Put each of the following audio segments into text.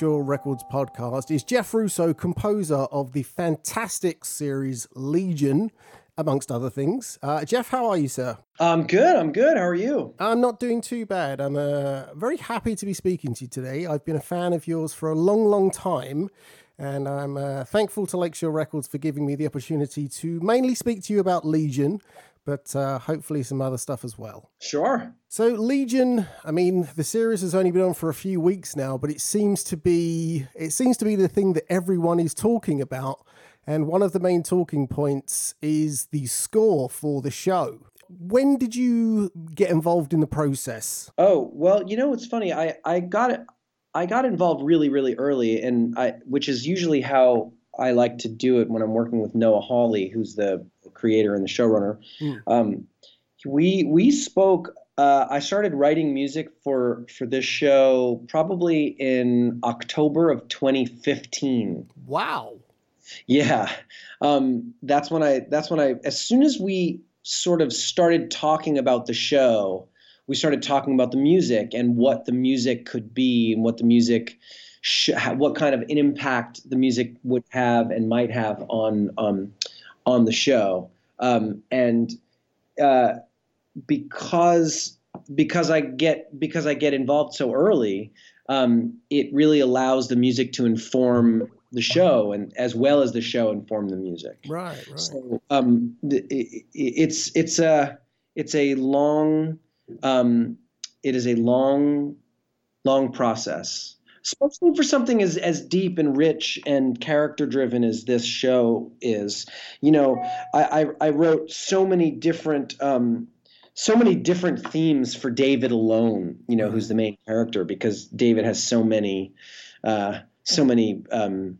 Joining me now on the Lakeshore Records podcast is Jeff Russo, composer of the fantastic series Legion, amongst other things. Uh, Jeff, how are you, sir? I'm good. I'm good. How are you? I'm not doing too bad. I'm uh, very happy to be speaking to you today. I've been a fan of yours for a long, long time. And I'm uh, thankful to Lakeshore Records for giving me the opportunity to mainly speak to you about Legion, but uh, hopefully some other stuff as well. Sure. So, Legion, I mean, the series has only been on for a few weeks now, but it seems to be it seems to be the thing that everyone is talking about. And one of the main talking points is the score for the show. When did you get involved in the process? Oh, well, you know, it's funny. I, I got it. I got involved really, really early, and I, which is usually how I like to do it when I'm working with Noah Hawley, who's the creator and the showrunner. Mm. Um, we we spoke. Uh, I started writing music for for this show probably in October of 2015. Wow. Yeah, um, that's when I. That's when I. As soon as we sort of started talking about the show, we started talking about the music and what the music could be and what the music sh- what kind of an impact the music would have and might have on um, on the show. Um, and uh, because because I get because I get involved so early um, it really allows the music to inform the show and as well as the show inform the music. Right right. So um, it, it's it's a it's a long um, it is a long, long process, especially for something as, as deep and rich and character driven as this show is. You know, I, I, I wrote so many different. Um, so many different themes for David alone, you know, who's the main character, because David has so many, uh, so many, um,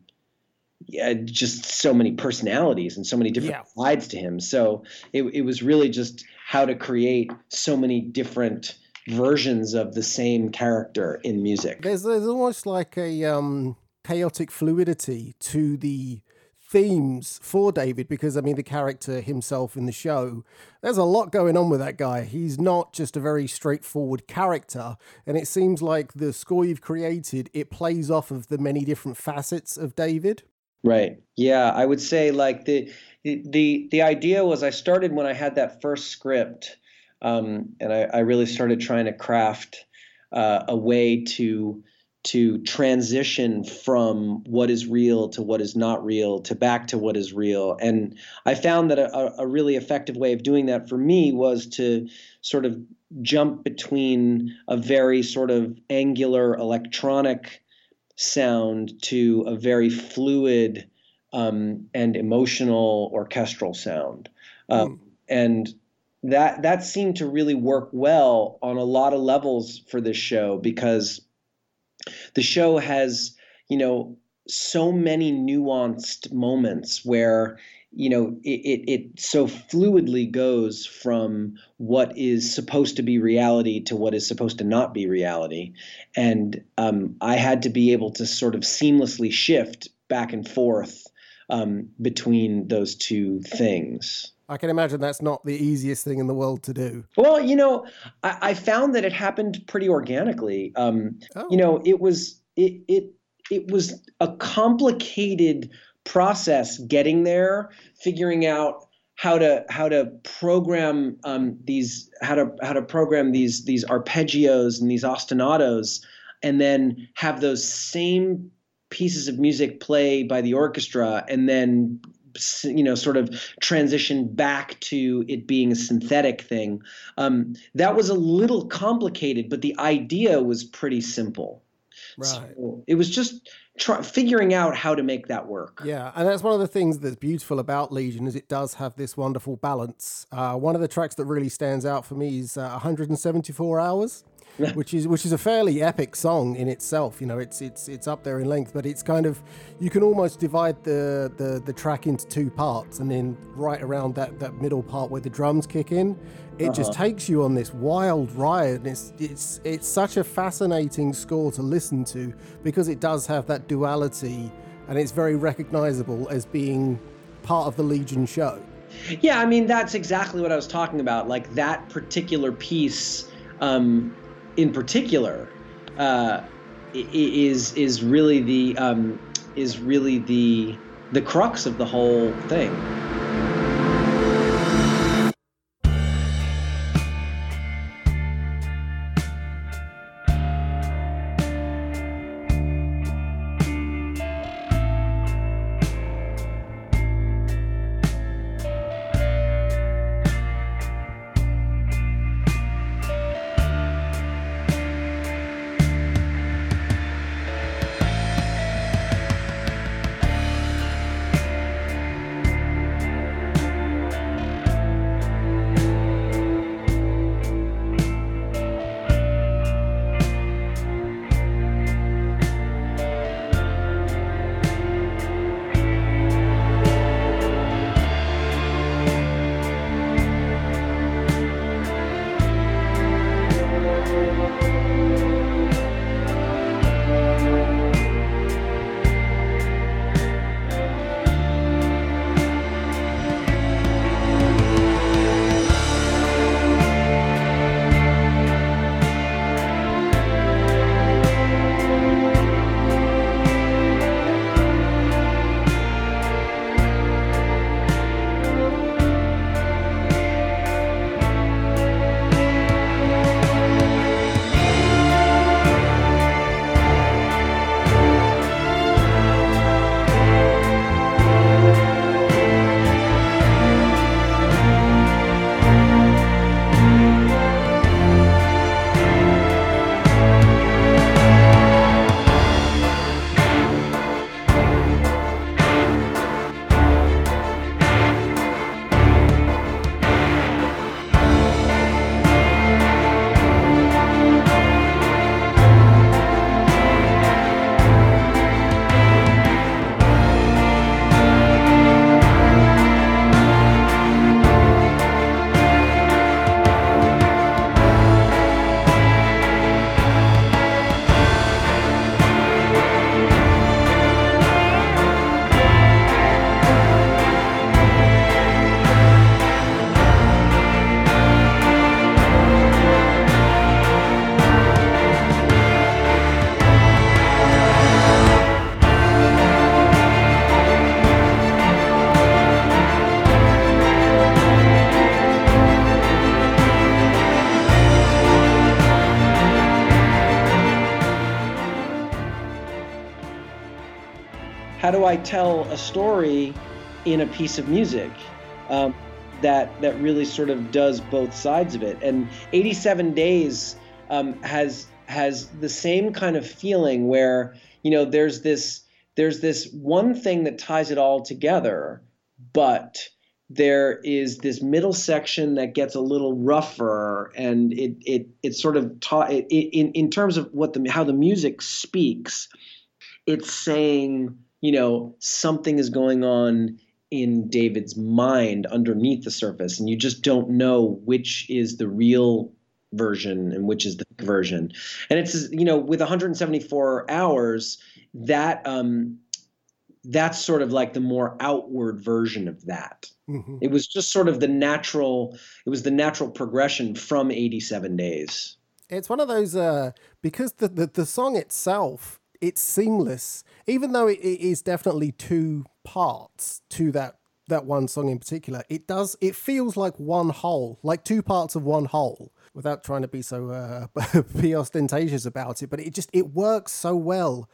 yeah, just so many personalities and so many different yeah. sides to him. So it, it was really just how to create so many different versions of the same character in music. There's there's almost like a um, chaotic fluidity to the themes for David because I mean the character himself in the show there's a lot going on with that guy. He's not just a very straightforward character and it seems like the score you've created it plays off of the many different facets of David. Right. Yeah I would say like the the the idea was I started when I had that first script, um, and I, I, really started trying to craft uh, a way to to transition from what is real to what is not real to back to what is real. And I found that a, a really effective way of doing that for me was to sort of jump between a very sort of angular electronic sound to a very fluid um, and emotional orchestral sound. Um, mm. And that that seemed to really work well on a lot of levels for this show because the show has, you know, so many nuanced moments where you know it, it, it, so fluidly goes from what is supposed to be reality to what is supposed to not be reality and um, i had to be able to sort of seamlessly shift back and forth um, between those two things. I can imagine that's not the easiest thing in the world to do. Well, you know, I, I found that it happened pretty organically. Um, oh. You know, it was it it it was a complicated process getting there, figuring out how to how to program um, these how to how to program these these arpeggios and these ostinatos, and then have those same pieces of music play by the orchestra and then you know sort of transition back to it being a synthetic thing. Um, that was a little complicated but the idea was pretty simple. Right. so it was just try, figuring out how to make that work. Yeah and that's one of the things that's beautiful about legion is it does have this wonderful balance. Uh, one of the tracks that really stands out for me is uh, 174 hours which is which is a fairly epic song in itself. You know, it's it's it's up there in length, but it's kind of you can almost divide the the, the track into two parts, and then right around that that middle part where the drums kick in, it uh-huh. just takes you on this wild ride. And it's it's it's such a fascinating score to listen to because it does have that duality, and it's very recognizable as being part of the Legion show. Yeah, I mean that's exactly what I was talking about. Like that particular piece um, in particular uh, is is really the um, is really the the crux of the whole thing. Tell a story in a piece of music um, that that really sort of does both sides of it? And 87 Days um, has has the same kind of feeling where you know there's this there's this one thing that ties it all together, but there is this middle section that gets a little rougher and it it it sort of taught it, in in terms of what the how the music speaks it's saying you know, something is going on in David's mind underneath the surface, and you just don't know which is the real version and which is the version. And it's you know, with 174 hours, that um, that's sort of like the more outward version of that. Mm-hmm. It was just sort of the natural. It was the natural progression from 87 days. It's one of those uh, because the, the the song itself it's seamless, even though it, it is definitely two parts to that that one song in particular. It does. It feels like one whole, like two parts of one whole. Without trying to be so uh, be ostentatious about it, but it just it works so well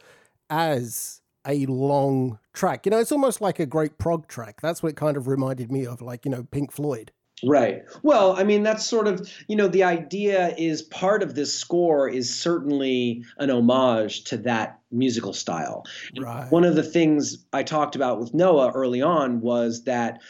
as a long track. You know, it's almost like a great prog track. That's what it kind of reminded me of, like you know, Pink Floyd. Right. Well, I mean, that's sort of, you know, the idea is part of this score is certainly an homage to that musical style. Right. One of the things I talked about with Noah early on was that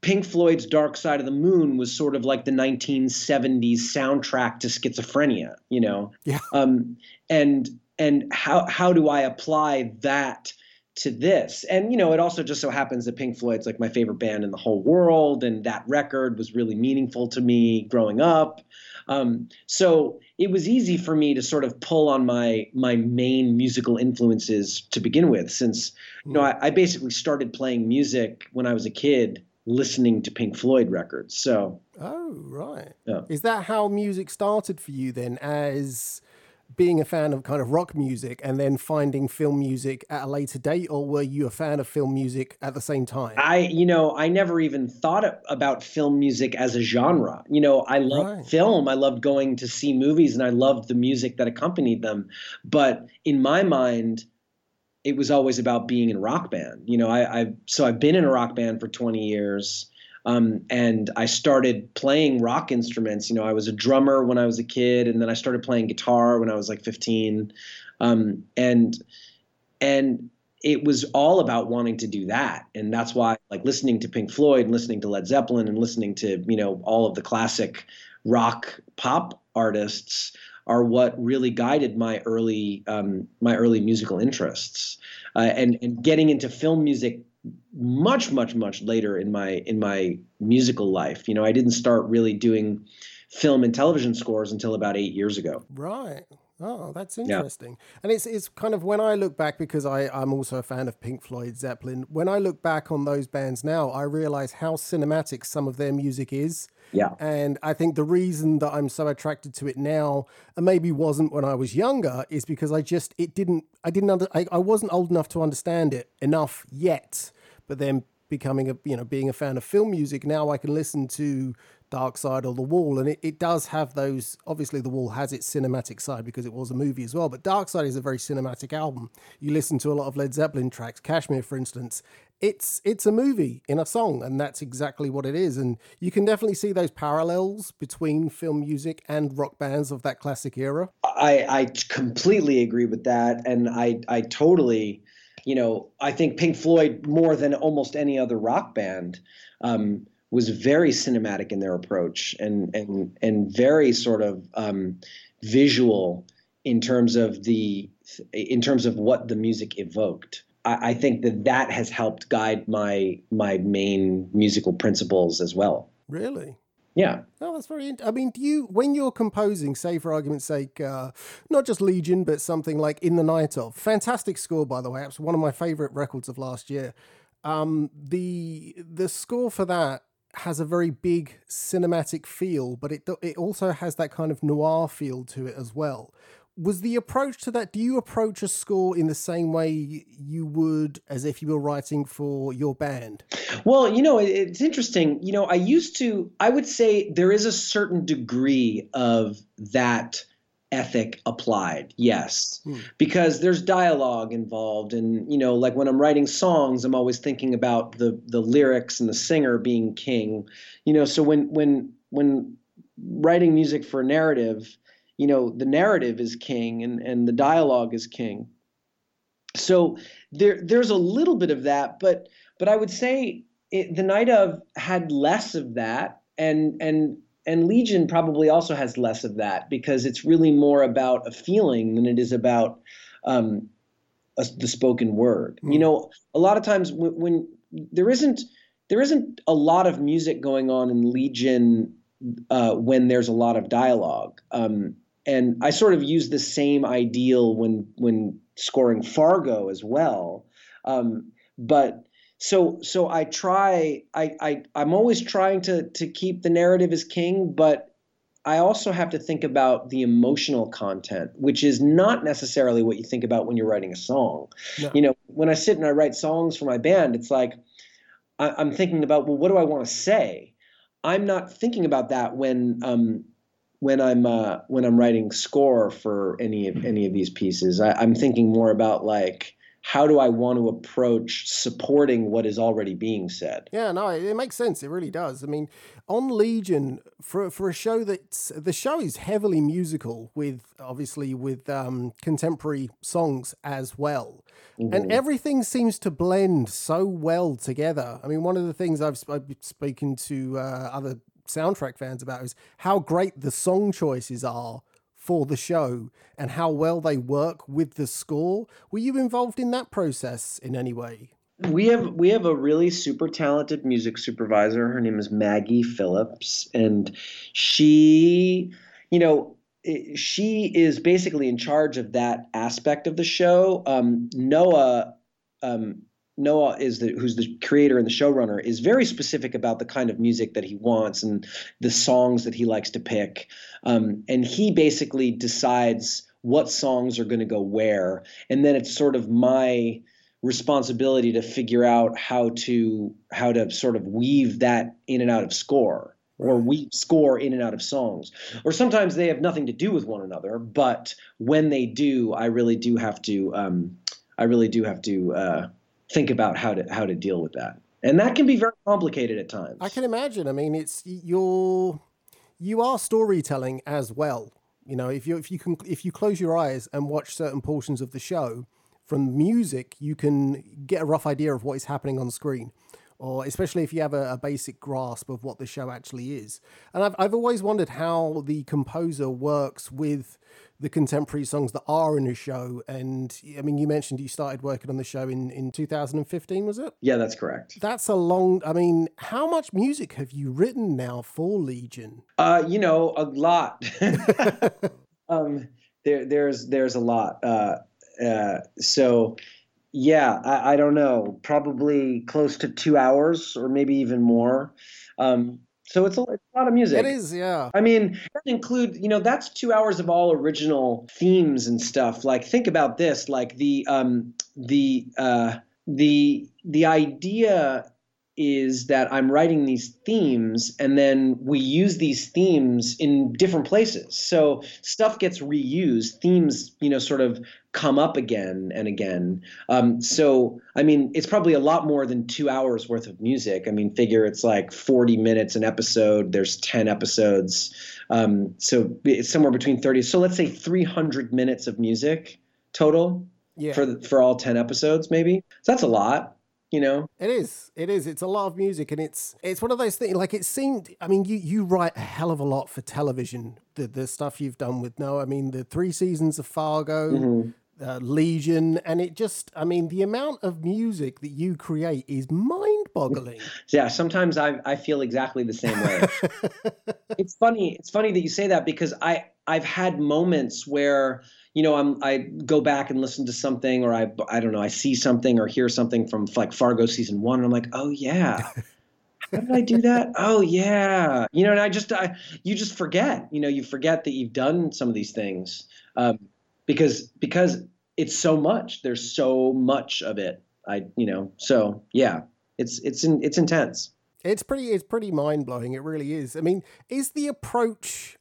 Pink Floyd's Dark Side of the Moon was sort of like the 1970s soundtrack to schizophrenia, you know? Yeah. Um, and and how how do I apply that to this. And you know, it also just so happens that Pink Floyd's like my favorite band in the whole world, and that record was really meaningful to me growing up. Um, so it was easy for me to sort of pull on my my main musical influences to begin with, since you know I, I basically started playing music when I was a kid, listening to Pink Floyd records. So oh right, yeah. is that how music started for you then? As being a fan of kind of rock music and then finding film music at a later date, or were you a fan of film music at the same time? I, you know, I never even thought about film music as a genre. You know, I love right. film. I loved going to see movies and I loved the music that accompanied them. But in my mind, it was always about being in a rock band. You know, I, I so I've been in a rock band for 20 years. Um, and I started playing rock instruments. You know, I was a drummer when I was a kid, and then I started playing guitar when I was like 15. Um, and and it was all about wanting to do that, and that's why like listening to Pink Floyd, and listening to Led Zeppelin, and listening to you know all of the classic rock pop artists are what really guided my early um, my early musical interests, uh, and and getting into film music much much much later in my in my musical life you know i didn't start really doing film and television scores until about eight years ago right Oh, that's interesting. Yeah. And it's it's kind of when I look back because I I'm also a fan of Pink Floyd, Zeppelin. When I look back on those bands now, I realize how cinematic some of their music is. Yeah. And I think the reason that I'm so attracted to it now, and maybe wasn't when I was younger, is because I just it didn't I didn't under I, I wasn't old enough to understand it enough yet but then becoming a you know being a fan of film music now i can listen to dark side or the wall and it, it does have those obviously the wall has its cinematic side because it was a movie as well but dark side is a very cinematic album. You listen to a lot of led zeppelin tracks kashmir for instance. It's it's a movie in a song and that's exactly what it is and you can definitely see those parallels between film music and rock bands of that classic era. I i completely agree with that and i i totally you know, I think Pink Floyd, more than almost any other rock band, um, was very cinematic in their approach and and and very sort of um, visual in terms of the in terms of what the music evoked. I, I think that that has helped guide my my main musical principles as well. Really? Yeah. Oh, that's very. I mean, do you when you're composing, say for argument's sake, uh, not just Legion, but something like In the Night of, fantastic score by the way. It's one of my favorite records of last year. Um, the the score for that has a very big cinematic feel, but it it also has that kind of noir feel to it as well was the approach to that do you approach a score in the same way you would as if you were writing for your band? Well you know it's interesting. You know i used to i would say there is a certain degree of that ethic applied yes. Hmm. because there's dialogue involved and you know like when i'm writing songs i'm always thinking about the the lyrics and the singer being king. You know so when when when writing music for a narrative you know the narrative is king and and the dialogue is king. So there there's a little bit of that but but i would say it, the night of had less of that and and and legion probably also has less of that because it's really more about a feeling than it is about um, a, the spoken word. Mm. you know a lot of times when, when there isn't there isn't a lot of music going on in legion uh, when there's a lot of dialogue. Um, and I sort of use the same ideal when when scoring Fargo as well. Um, but so so I try I, I I'm always trying to to keep the narrative as king, but I also have to think about the emotional content, which is not necessarily what you think about when you're writing a song. No. You know, when I sit and I write songs for my band, it's like I, am thinking about well, what do I want to say? I'm not thinking about that when um, when I'm uh, when I'm writing score for any of any of these pieces, I, I'm thinking more about like how do I want to approach supporting what is already being said? Yeah, no, it, makes sense. It really does. I mean, on Legion, for for a show that's the show is heavily musical, with obviously with um, contemporary songs as well, mm-hmm. and everything seems to blend so well together. I mean, one of the things I've, I've spoken to uh, other soundtrack fans about is how great the song choices are for the show and how well they work with the score. Were you involved in that process in any way? We have we have a really super talented music supervisor. Her name is Maggie Phillips, and she, you know, she is basically in charge of that aspect of the show. Um, Noah um, Noah is the who's the creator and the showrunner is very specific about the kind of music that he wants and the songs that he likes to pick, um, and he basically decides what songs are going to go where, and then it's sort of my responsibility to figure out how to how to sort of weave that in and out of score or weave score in and out of songs. Or sometimes they have nothing to do with one another but when they do i really do have to um, i really do have to uh, think about how to how to deal with that. And that can be very complicated at times. I can imagine. I mean it's you're you are storytelling as well. You know if you if you can if you close your eyes and watch certain portions of the show from music, you can get a rough idea of what is happening on screen, or especially if you have a, a, basic grasp of what the show actually is. And I've, I've always wondered how the composer works with the contemporary songs that are in a show. And I mean, you mentioned you started working on the show in, in 2015, was it? Yeah, that's correct. That's a long, I mean, how much music have you written now for Legion? Uh, you know, a lot. um, there, there's, there's a lot. Uh, uh, so yeah, I, I, don't know, probably close to two hours or maybe even more. Um, so it's a, it's a, lot of music. It is, yeah. I mean, include you know that's two hours of all original themes and stuff. Like think about this, like the um, the uh, the the idea is that I'm writing these themes and then we use these themes in different places. So stuff gets reused, themes, you know, sort of come up again and again. Um, so, I mean, it's probably a lot more than two hours worth of music. I mean, figure it's like 40 minutes an episode, there's 10 episodes. Um, so it's somewhere between 30. So let's say 300 minutes of music total yeah. for, for all 10 episodes, maybe. So that's a lot you know? It is. It is. It's a lot of music and it's it's one of those things like it seemed i mean you you write a hell of a lot for television the the stuff you've done with Noah i mean the three seasons of fargo mm-hmm. uh, legion and it just i mean the amount of music that you create is mind-boggling. Yeah sometimes i i feel exactly the same way. It's funny it's funny that you say that because i i've had moments where you know, I'm I go back and listen to something, or I I don't know, I see something or hear something from like Fargo season one, and I'm like, oh yeah. How did I do that? Oh yeah, you know, and I just I you just forget, you know, you forget that you've done some of these things um, because because it's so much. There's so much of it. I you know, so yeah, it's it's in, it's intense. It's pretty it's pretty mind blowing. It really is. I mean, is the approach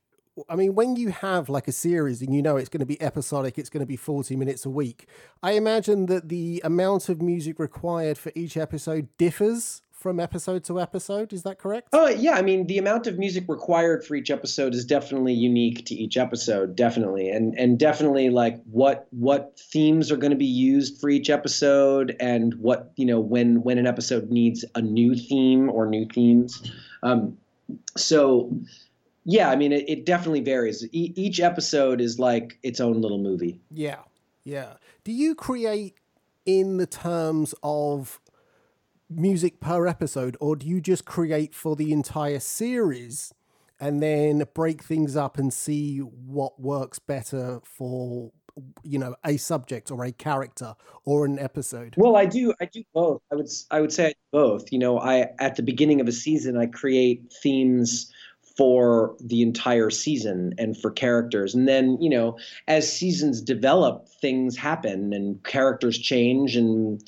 I mean, when you have like a series and you know it's going to be episodic, it's going to be 40 minutes a week, I imagine that the amount of music required for each episode differs from episode to episode. Is that correct? Oh, yeah. I mean, the amount of music required for each episode is definitely unique to each episode, definitely. And and definitely like what what themes are going to be used for each episode and what, you know, when when an episode needs a new theme or new themes. Um so yeah, I mean, it, it definitely varies. E- each episode is like its own little movie. Yeah, yeah. Do you create in the terms of music per episode, or do you just create for the entire series and then break things up and see what works better for you know a subject or a character or an episode well i do i do both i would i would say both you know i at the beginning of a season i create themes for the entire season and for characters. And then, you know, as seasons develop, things happen and characters change and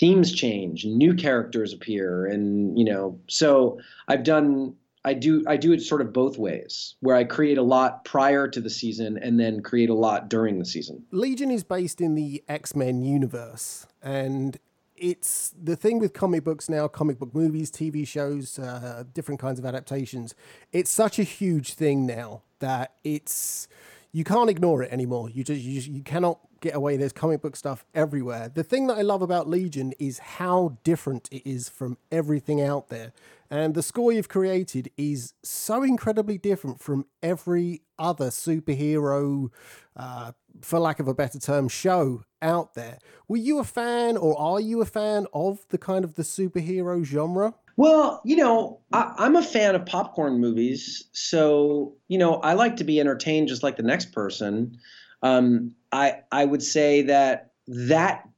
themes change and new characters appear and you know so i've done i do i do it sort of both ways where i create a lot prior to the season and then create a lot during the season legion is based in the x-men universe and it's the thing with comic books now, comic book movies, TV shows, uh, different kinds of adaptations. It's such a huge thing now that it's you can't ignore it anymore. You just you, you cannot get away. There's comic book stuff everywhere. The thing that I love about Legion is how different it is from everything out there. And the score you've created is so incredibly different from every other superhero, uh, for lack of a better term, show out there. Were you a fan, or are you a fan of the kind of the superhero genre? Well, you know, I, am a fan of popcorn movies, so you know, I like to be entertained just like the next person. Um, I I would say that that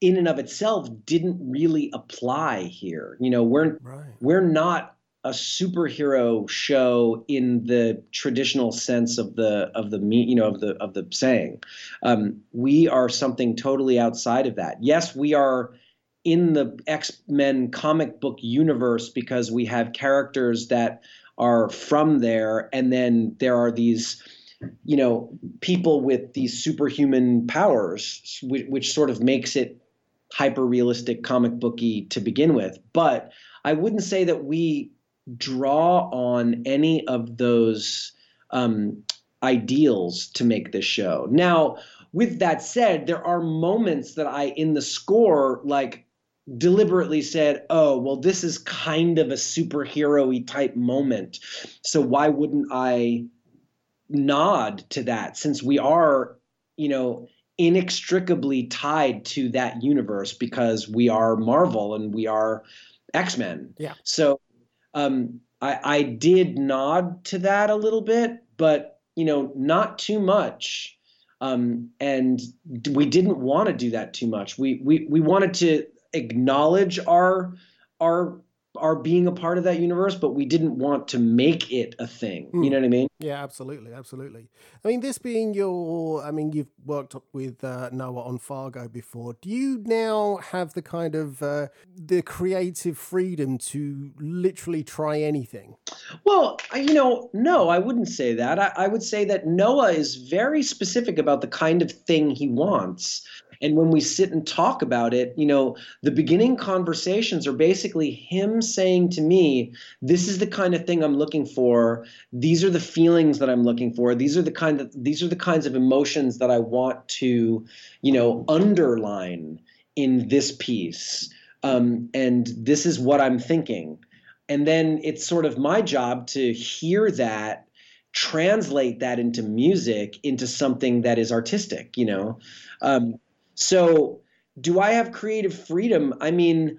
in and of itself didn't really apply here. You know, we're right. we're not a superhero show in the traditional sense of the of the you know of the of the saying. Um, we are something totally outside of that. Yes, we are in the X Men comic book universe because we have characters that are from there, and then there are these you know people with these superhuman powers, which, which sort of makes it hyper realistic comic booky to begin with. But I wouldn't say that we draw on any of those um, ideals to make this show. Now, with that said, there are moments that I, in the score, like deliberately said, oh, well, this is kind of a superhero y type moment. So why wouldn't I nod to that since we are, you know, inextricably tied to that universe because we are Marvel and we are X Men. Yeah. So um, I, I did nod to that a little bit, but you know, not too much. Um, and we didn't want to do that too much. We we we wanted to acknowledge our our are being a part of that universe, but we didn't want to make it a thing. Mm. You know what I mean? Yeah, absolutely, absolutely. I mean, this being your, I mean, you've worked with uh, Noah on Fargo before. Do you now have the kind of uh, the creative freedom to literally try anything? Well, you know, no, I wouldn't say that. I, I would say that Noah is very specific about the kind of thing he wants. And when we sit and talk about it, you know, the beginning conversations are basically him saying to me, this is the kind of thing I'm looking for. These are the feelings that I'm looking for. These are the kind of these are the kinds of emotions that I want to, you know, underline in this piece. Um, and this is what I'm thinking. And then it's sort of my job to hear that translate that into music into something that is artistic you know um, so, do I have creative freedom? I mean,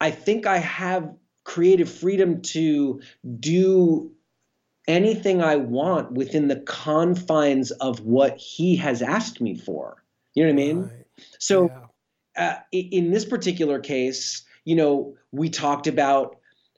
I think I have creative freedom to do anything I want within the confines of what he has asked me for. You know what I mean? Right. So, yeah. uh, in this particular case, you know, we talked about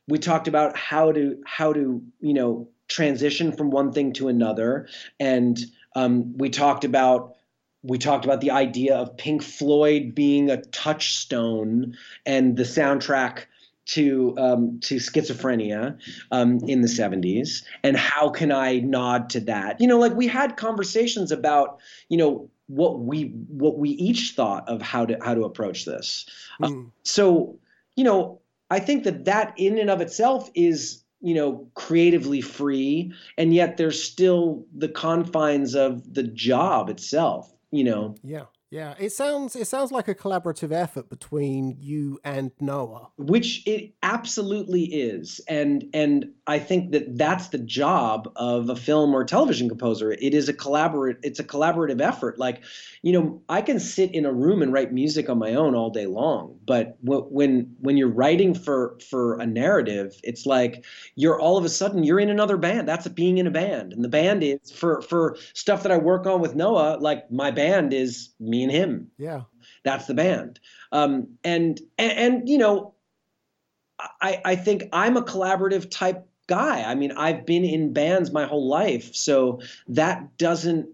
we talked about how to how to you know transition from one thing to another, and um, we talked about we talked about the idea of Pink Floyd being a touchstone and the soundtrack to um, to schizophrenia um, in the 70s and how can I nod to that? You know, like we had conversations about you know what we what we each thought of how to how to approach this. Mm. Hmm. so you know, I think that that in and of itself is you know creatively free and yet there's still the confines of the job itself you know. Yeah. Yeah, it sounds it sounds like a collaborative effort between you and Noah, which it absolutely is, and and I think that that's the job of a film or television composer. It is a collaborate it's a collaborative effort. Like, you know, I can sit in a room and write music on my own all day long, but when when you're writing for for a narrative, it's like you're all of a sudden you're in another band. That's being in a band, and the band is for for stuff that I work on with Noah. Like my band is me me and him. Yeah. That's the band. Um, and, and, and, you know, I, I think I'm a collaborative type guy. I mean, I've been in bands my whole life. So that doesn't,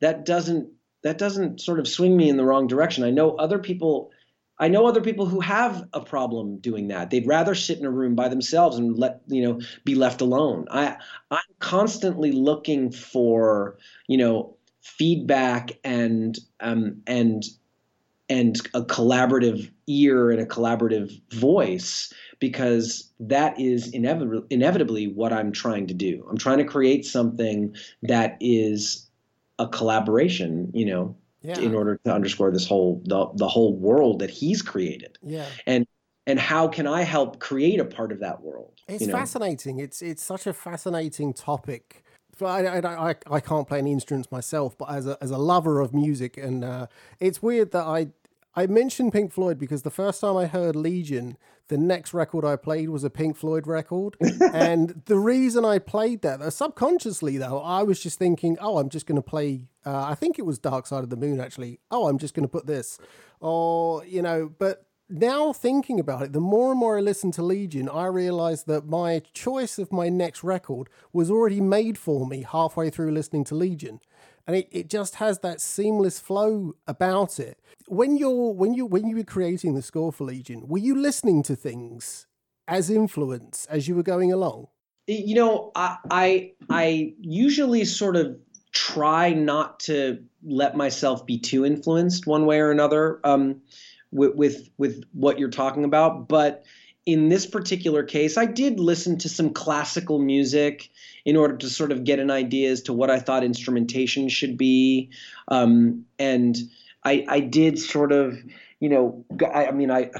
that doesn't, that doesn't sort of swing me in the wrong direction. I know other people, I know other people who have a problem doing that. They'd rather sit in a room by themselves and let you know be left alone. I I'm constantly looking for you know feedback and um, and and a collaborative ear and a collaborative voice because that is inevitably inevitably what I'm trying to do. I'm trying to create something that is a collaboration, you know, yeah. in order to underscore this whole the, the whole world that he's created. Yeah. And and how can I help create a part of that world? It's you know? fascinating. It's it's such a fascinating topic I, I, I, I can't play any instruments myself, but as a, as a lover of music, and uh, it's weird that I I mentioned Pink Floyd because the first time I heard Legion, the next record I played was a Pink Floyd record. and the reason I played that, subconsciously though, I was just thinking, oh, I'm just going to play, uh, I think it was Dark Side of the Moon actually. Oh, I'm just going to put this. Or, you know, but now thinking about it, the more and more I listen to Legion, I realize that my choice of my next record was already made for me halfway through listening to Legion. And it, it just has that seamless flow about it. When you're when you when you were creating the score for Legion, were you listening to things as influence as you were going along? You know, I I, I usually sort of try not to let myself be too influenced one way or another. Um, with, with with what you're talking about. But in this particular case i did listen to some classical music in order to sort of get an idea as to what i thought instrumentation should be. Um, and I, I did sort of you know I, I, mean i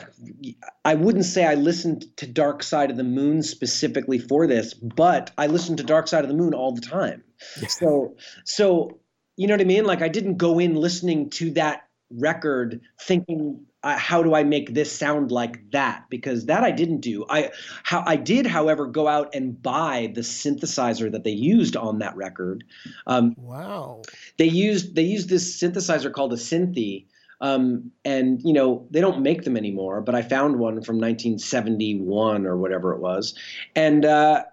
i wouldn't say i listened to dark side of the moon specifically for this but i listened to dark side of the moon all the time. So so you know what i mean? Like i didn't go in listening to that record thinking uh, how do I make this sound like that? Because that I didn't do. I how I did, however, go out and buy the synthesizer that they used on that record. Um, wow! They used they used this synthesizer called a Synthi. Um, and you know they don't make them anymore, but I found one from 1971 or whatever it was, and uh,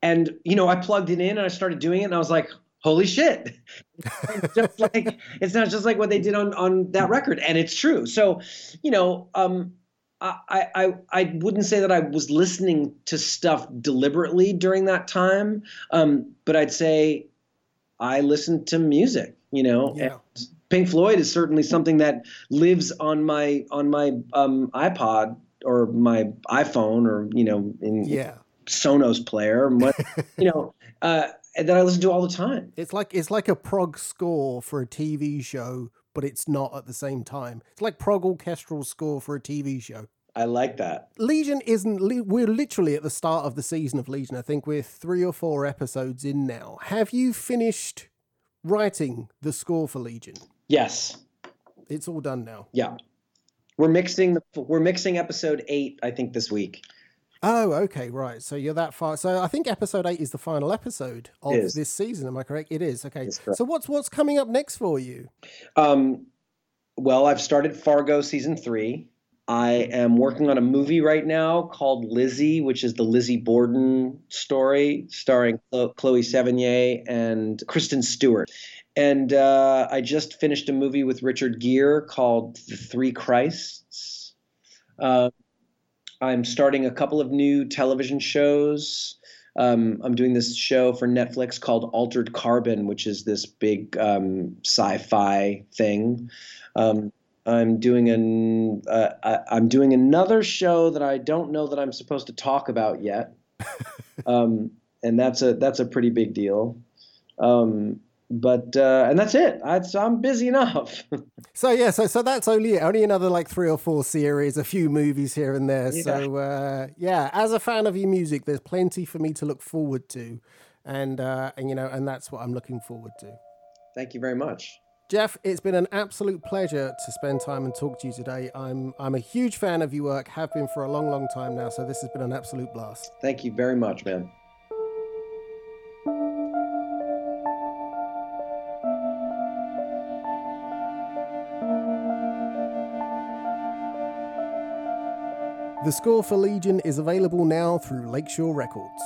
and you know I plugged it in and I started doing it, and I was like, holy shit it's just like it's not just like what they did on on that record and it's true so you know um I, I I wouldn't say that I was listening to stuff deliberately during that time, um, but I'd say I listened to music. You know, yeah. Pink Floyd is certainly something that lives on my on my um, iPod or my iPhone or you know in yeah. Sonos player. you know, uh, that I listen to all the time. It's like it's like a prog score for a TV show, but it's not at the same time. It's like prog orchestral score for a TV show. I like that. Legion isn't. We're literally at the start of the season of Legion. I think we're three or four episodes in now. Have you finished writing the score for Legion? Yes. It's all done now. Yeah. We're mixing the, we're mixing episode 8 I think this week. Oh, okay, right. So you're that far. So I think episode eight is the final episode of this season. Am I correct? It is. Okay. So what's what's coming up next for you? Um, well, I've started Fargo season three. I am working on a movie right now called Lizzie, which is the Lizzie Borden story, starring Chloe Sevigny and Kristen Stewart. And uh, I just finished a movie with Richard Gere called The Three Christs. Uh, I'm starting a couple of new television shows. Um, I'm doing this show for Netflix called Altered Carbon, which is this big um, sci-fi thing. Um, I'm doing an uh, I, am doing another show that I don't know that I'm supposed to talk about yet, um, and that's a that's a pretty big deal. Um, but uh, and that's it. I, am busy enough. so yeah, so so that's only only another like three or four series, a few movies here and there. Yeah. So uh, yeah, as a fan of your music, there's plenty for me to look forward to, and uh, and you know, and that's what I'm looking forward to. Thank you very much. Jeff, it's been an absolute pleasure to spend time and talk to you today. I'm I'm a huge fan of your work, have been for a long, long time now. So this has been an absolute blast. Thank you very much, man. The score for Legion is available now through Lakeshore Records.